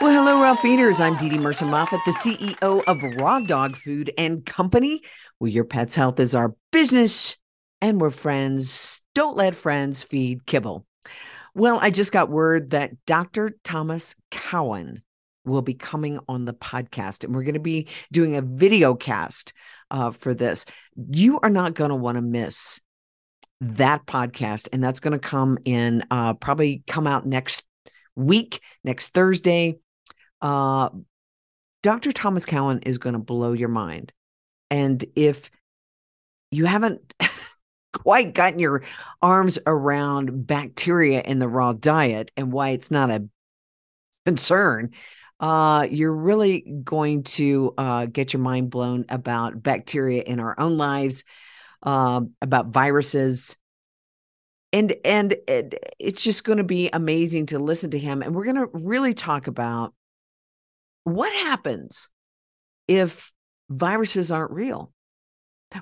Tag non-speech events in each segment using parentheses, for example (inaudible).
Well, hello, raw feeders. I'm Dee Dee Murcer Moffat, the CEO of Raw Dog Food and Company, where your pet's health is our business and we're friends. Don't let friends feed kibble. Well, I just got word that Dr. Thomas Cowan will be coming on the podcast, and we're going to be doing a video cast uh, for this. You are not going to want to miss that podcast, and that's going to come in uh, probably come out next week, next Thursday. Uh, Dr. Thomas Cowan is going to blow your mind. And if you haven't (laughs) quite gotten your arms around bacteria in the raw diet and why it's not a concern, uh, you're really going to uh, get your mind blown about bacteria in our own lives, uh, about viruses, and and it, it's just going to be amazing to listen to him. And we're going to really talk about what happens if viruses aren't real?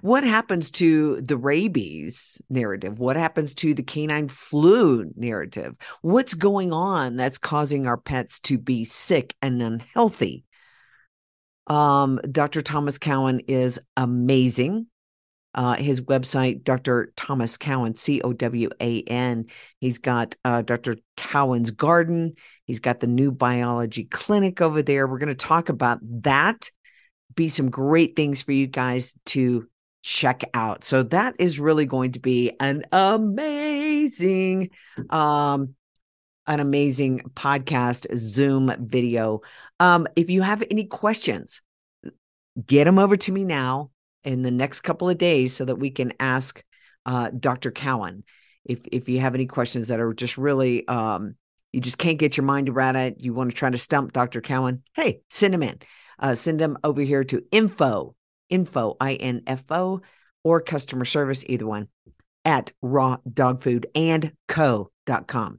What happens to the rabies narrative? What happens to the canine flu narrative? What's going on that's causing our pets to be sick and unhealthy? Um, Dr. Thomas Cowan is amazing. Uh, his website, Dr. Thomas Cowan, C O W A N. He's got uh, Dr. Cowan's Garden. He's got the new biology clinic over there. We're going to talk about that. Be some great things for you guys to check out. So that is really going to be an amazing, um, an amazing podcast Zoom video. Um, if you have any questions, get them over to me now in the next couple of days so that we can ask uh, Dr. Cowan if if you have any questions that are just really um, you just can't get your mind around it, you want to try to stump Dr. Cowan, hey, send him in. Uh, send him over here to info, info, I-N-F-O, or customer service, either one, at rawdogfoodandco.com.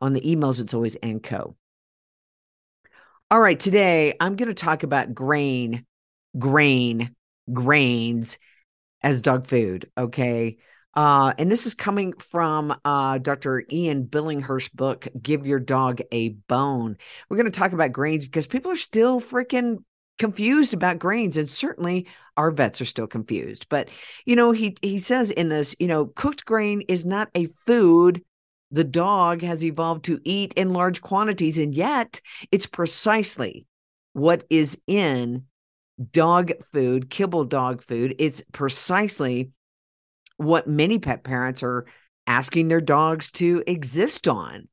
On the emails, it's always and co. All right, today I'm going to talk about grain, grain, grains as dog food. Okay. Uh, and this is coming from uh, Dr. Ian Billinghurst's book, Give Your Dog a Bone. We're going to talk about grains because people are still freaking confused about grains and certainly our vets are still confused but you know he he says in this you know cooked grain is not a food the dog has evolved to eat in large quantities and yet it's precisely what is in dog food kibble dog food it's precisely what many pet parents are asking their dogs to exist on.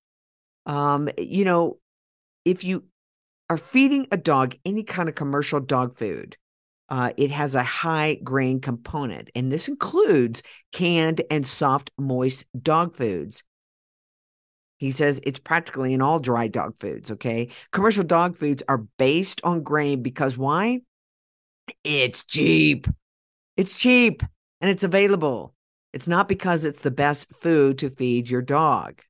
Um, you know, if you are feeding a dog any kind of commercial dog food, uh, it has a high grain component, and this includes canned and soft, moist dog foods. He says it's practically in all dry dog foods. Okay. Commercial dog foods are based on grain because why? It's cheap. It's cheap and it's available. It's not because it's the best food to feed your dog.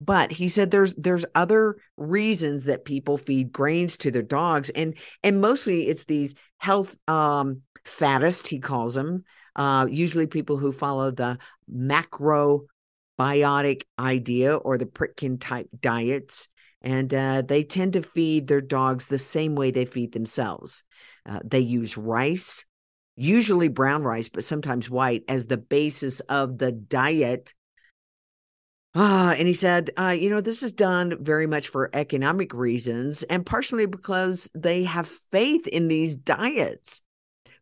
But he said there's there's other reasons that people feed grains to their dogs and and mostly it's these health um fattists he calls them uh usually people who follow the macrobiotic idea or the Pritikin type diets and uh, they tend to feed their dogs the same way they feed themselves. Uh, they use rice, usually brown rice, but sometimes white, as the basis of the diet. Uh, and he said, uh, you know, this is done very much for economic reasons and partially because they have faith in these diets.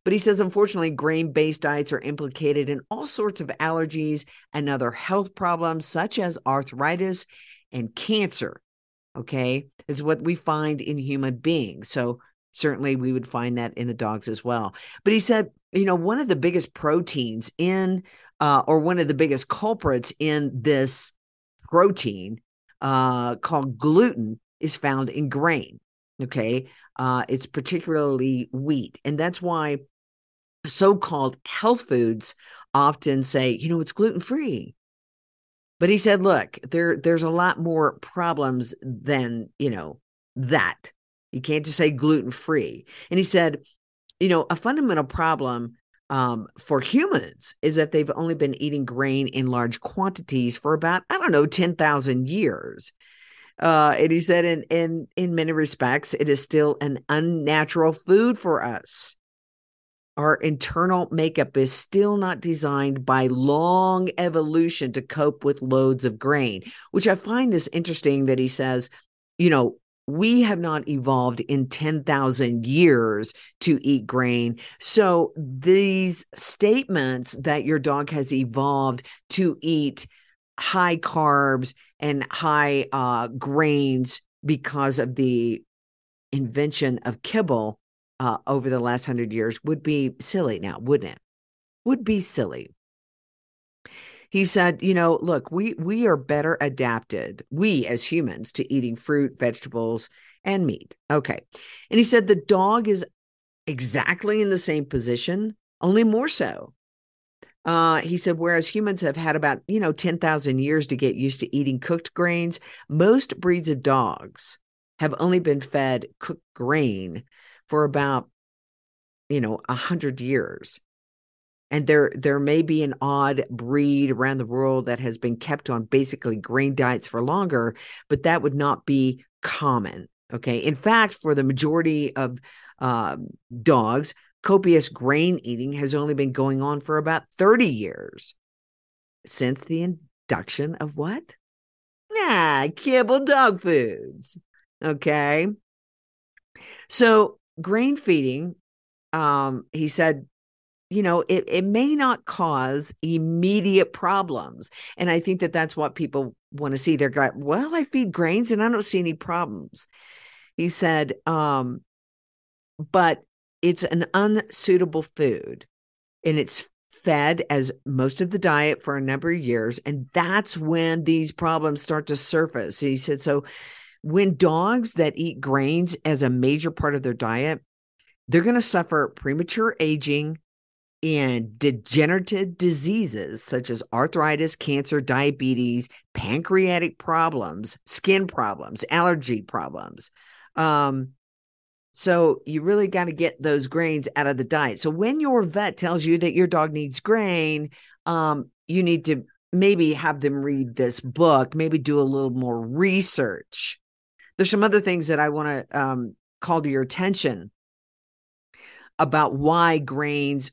But he says, unfortunately, grain based diets are implicated in all sorts of allergies and other health problems, such as arthritis and cancer. Okay, is what we find in human beings. So certainly we would find that in the dogs as well. But he said, you know, one of the biggest proteins in, uh, or one of the biggest culprits in this protein uh, called gluten is found in grain. Okay. Uh, it's particularly wheat. And that's why so called health foods often say, you know, it's gluten free. But he said, look, there there's a lot more problems than, you know, that. You can't just say gluten free. And he said, you know, a fundamental problem um, for humans is that they've only been eating grain in large quantities for about, I don't know, 10,000 years. Uh, and he said, in, in, in many respects, it is still an unnatural food for us. Our internal makeup is still not designed by long evolution to cope with loads of grain, which I find this interesting that he says, you know, we have not evolved in 10,000 years to eat grain. So these statements that your dog has evolved to eat high carbs and high uh, grains because of the invention of kibble uh, over the last hundred years would be silly now, wouldn't it? Would be silly he said you know look we we are better adapted we as humans to eating fruit vegetables and meat. Okay. And he said the dog is exactly in the same position only more so. Uh, he said whereas humans have had about you know 10,000 years to get used to eating cooked grains most breeds of dogs have only been fed cooked grain for about you know a hundred years and there there may be an odd breed around the world that has been kept on basically grain diets for longer but that would not be common okay? In fact for the majority of uh, dogs copious grain eating has only been going on for about 30 years since the induction of what? Nah kibble dog foods okay? So grain feeding um he said you know it, it may not cause immediate problems and i think that that's what people want to see. They're like well i feed grains and i don't see any problems. He said um but it's an unsuitable food and it's fed as most of the diet for a number of years and that's when these problems start to surface. He said so when dogs that eat grains as a major part of their diet they're going to suffer premature aging and degenerative diseases such as arthritis, cancer, diabetes, pancreatic problems, skin problems, allergy problems. Um, so you really got to get those grains out of the diet. So when your vet tells you that your dog needs grain, um, you need to maybe have them read this book, maybe do a little more research. There's some other things that I want to um, call to your attention about why grains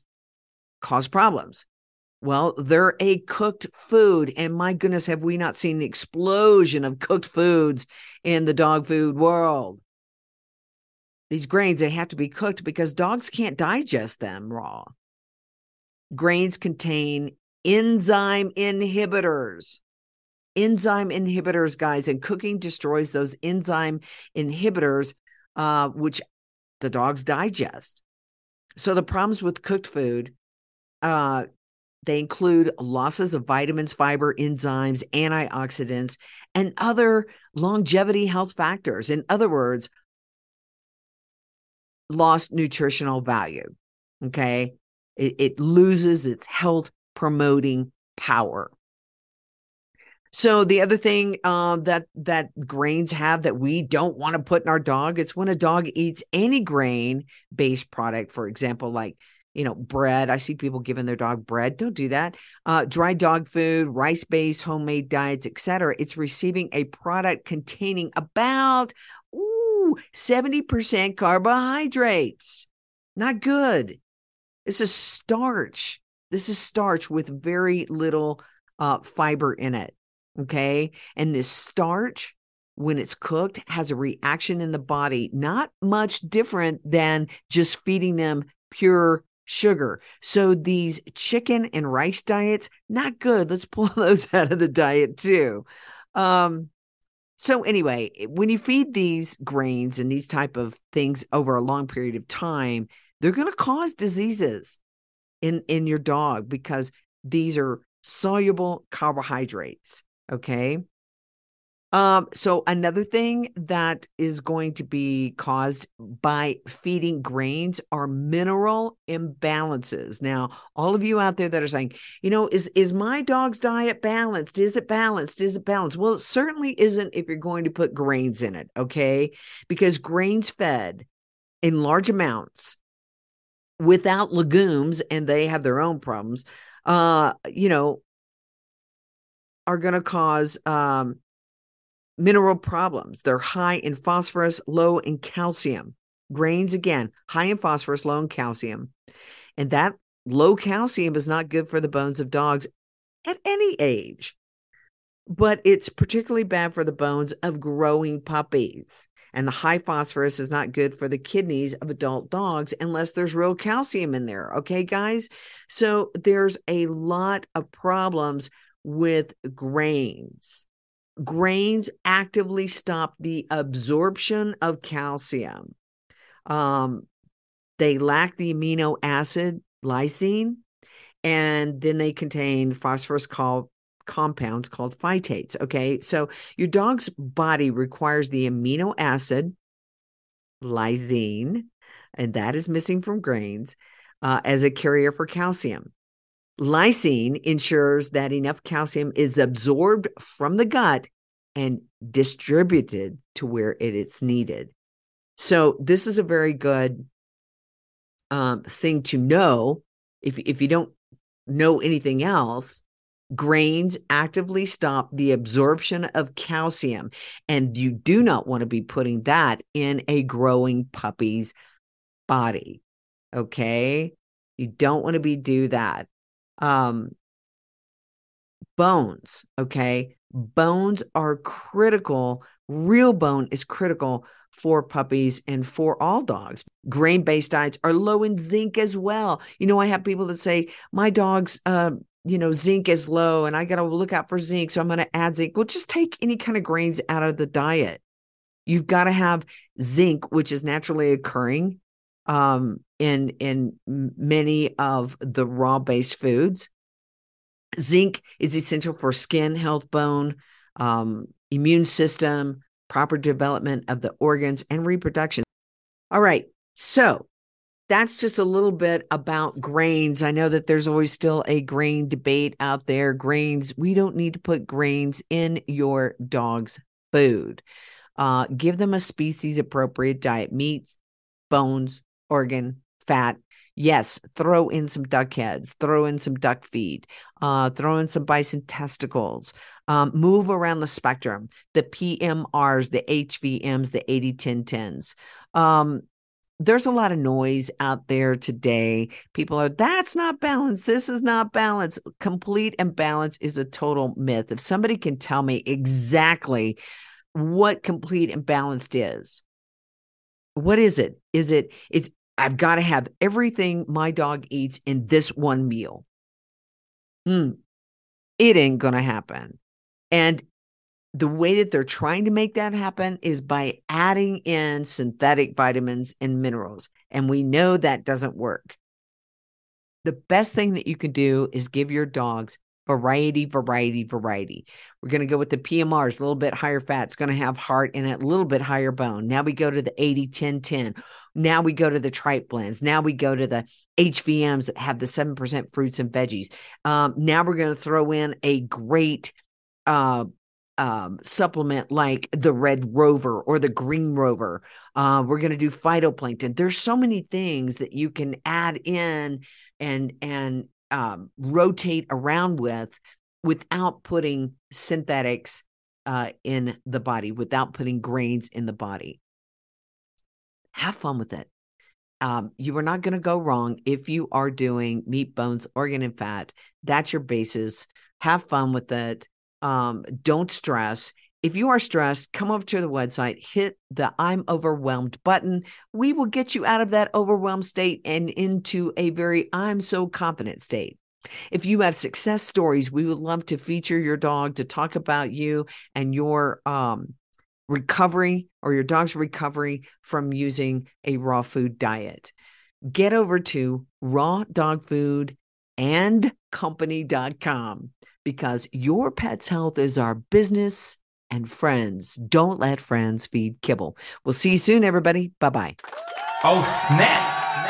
cause problems. Well, they're a cooked food. And my goodness, have we not seen the explosion of cooked foods in the dog food world? These grains, they have to be cooked because dogs can't digest them raw. Grains contain enzyme inhibitors. Enzyme inhibitors, guys, and cooking destroys those enzyme inhibitors, uh, which the dogs digest. So the problems with cooked food uh, they include losses of vitamins, fiber, enzymes, antioxidants, and other longevity health factors. In other words, lost nutritional value. Okay. It, it loses its health promoting power. So the other thing uh, that that grains have that we don't want to put in our dog, it's when a dog eats any grain based product, for example, like you know, bread. I see people giving their dog bread. Don't do that. Uh, dry dog food, rice based homemade diets, etc. It's receiving a product containing about ooh, 70% carbohydrates. Not good. This is starch. This is starch with very little uh, fiber in it. Okay. And this starch, when it's cooked, has a reaction in the body, not much different than just feeding them pure sugar. So these chicken and rice diets, not good. Let's pull (laughs) those out of the diet too. Um, so anyway, when you feed these grains and these type of things over a long period of time, they're going to cause diseases in in your dog because these are soluble carbohydrates, okay? Um, so another thing that is going to be caused by feeding grains are mineral imbalances. Now, all of you out there that are saying, you know, is is my dog's diet balanced? Is it balanced? Is it balanced? Well, it certainly isn't if you're going to put grains in it, okay? Because grains fed in large amounts without legumes and they have their own problems, uh, you know, are going to cause um mineral problems. They're high in phosphorus, low in calcium. Grains, again, high in phosphorus, low in calcium. And that low calcium is not good for the bones of dogs at any age, but it's particularly bad for the bones of growing puppies. And the high phosphorus is not good for the kidneys of adult dogs unless there's real calcium in there. Okay, guys? So there's a lot of problems with grains grains actively stop the absorption of calcium. Um, they lack the amino acid lysine, and then they contain phosphorus called compounds called phytates. Okay, so your dog's body requires the amino acid lysine, and that is missing from grains uh, as a carrier for calcium. Lysine ensures that enough calcium is absorbed from the gut and distributed to where it is needed. So this is a very good um, thing to know. If if you don't know anything else, grains actively stop the absorption of calcium, and you do not want to be putting that in a growing puppy's body. Okay, you don't want to be do that um, bones. Okay. Bones are critical. Real bone is critical for puppies and for all dogs. Grain based diets are low in zinc as well. You know, I have people that say, my dog's, uh, you know, zinc is low and I got to look out for zinc. So I'm going to add zinc. Well, just take any kind of grains out of the diet. You've got to have zinc, which is naturally occurring um, in in many of the raw based foods. Zinc is essential for skin health, bone, um, immune system, proper development of the organs, and reproduction. All right, so that's just a little bit about grains. I know that there's always still a grain debate out there. Grains, we don't need to put grains in your dog's food. Uh, give them a species appropriate diet meats, bones, organ, fat. Yes, throw in some duck heads, throw in some duck feed, uh, throw in some bison testicles, um, move around the spectrum, the PMRs, the HVMs, the 80 10 10s. Um, there's a lot of noise out there today. People are, that's not balance. This is not balance. Complete imbalance is a total myth. If somebody can tell me exactly what complete and balanced is, what is it? Is it, it's, I've got to have everything my dog eats in this one meal. Hmm. It ain't going to happen. And the way that they're trying to make that happen is by adding in synthetic vitamins and minerals. And we know that doesn't work. The best thing that you can do is give your dogs variety, variety, variety. We're going to go with the PMRs, a little bit higher fat. It's going to have heart and a little bit higher bone. Now we go to the 80, 10, 10. Now we go to the tripe blends. Now we go to the HVMs that have the 7% fruits and veggies. Um, now we're going to throw in a great uh, um, supplement like the red rover or the green rover. Uh, we're going to do phytoplankton. There's so many things that you can add in and and um, rotate around with without putting synthetics uh, in the body, without putting grains in the body have fun with it. Um, you are not going to go wrong if you are doing meat, bones, organ, and fat. That's your basis. Have fun with it. Um, don't stress. If you are stressed, come over to the website, hit the I'm overwhelmed button. We will get you out of that overwhelmed state and into a very I'm so confident state. If you have success stories, we would love to feature your dog to talk about you and your um, recovery or your dog's recovery from using a raw food diet. Get over to raw dog food and company.com because your pet's health is our business and friends. Don't let friends feed kibble. We'll see you soon, everybody. Bye bye. Oh, snap!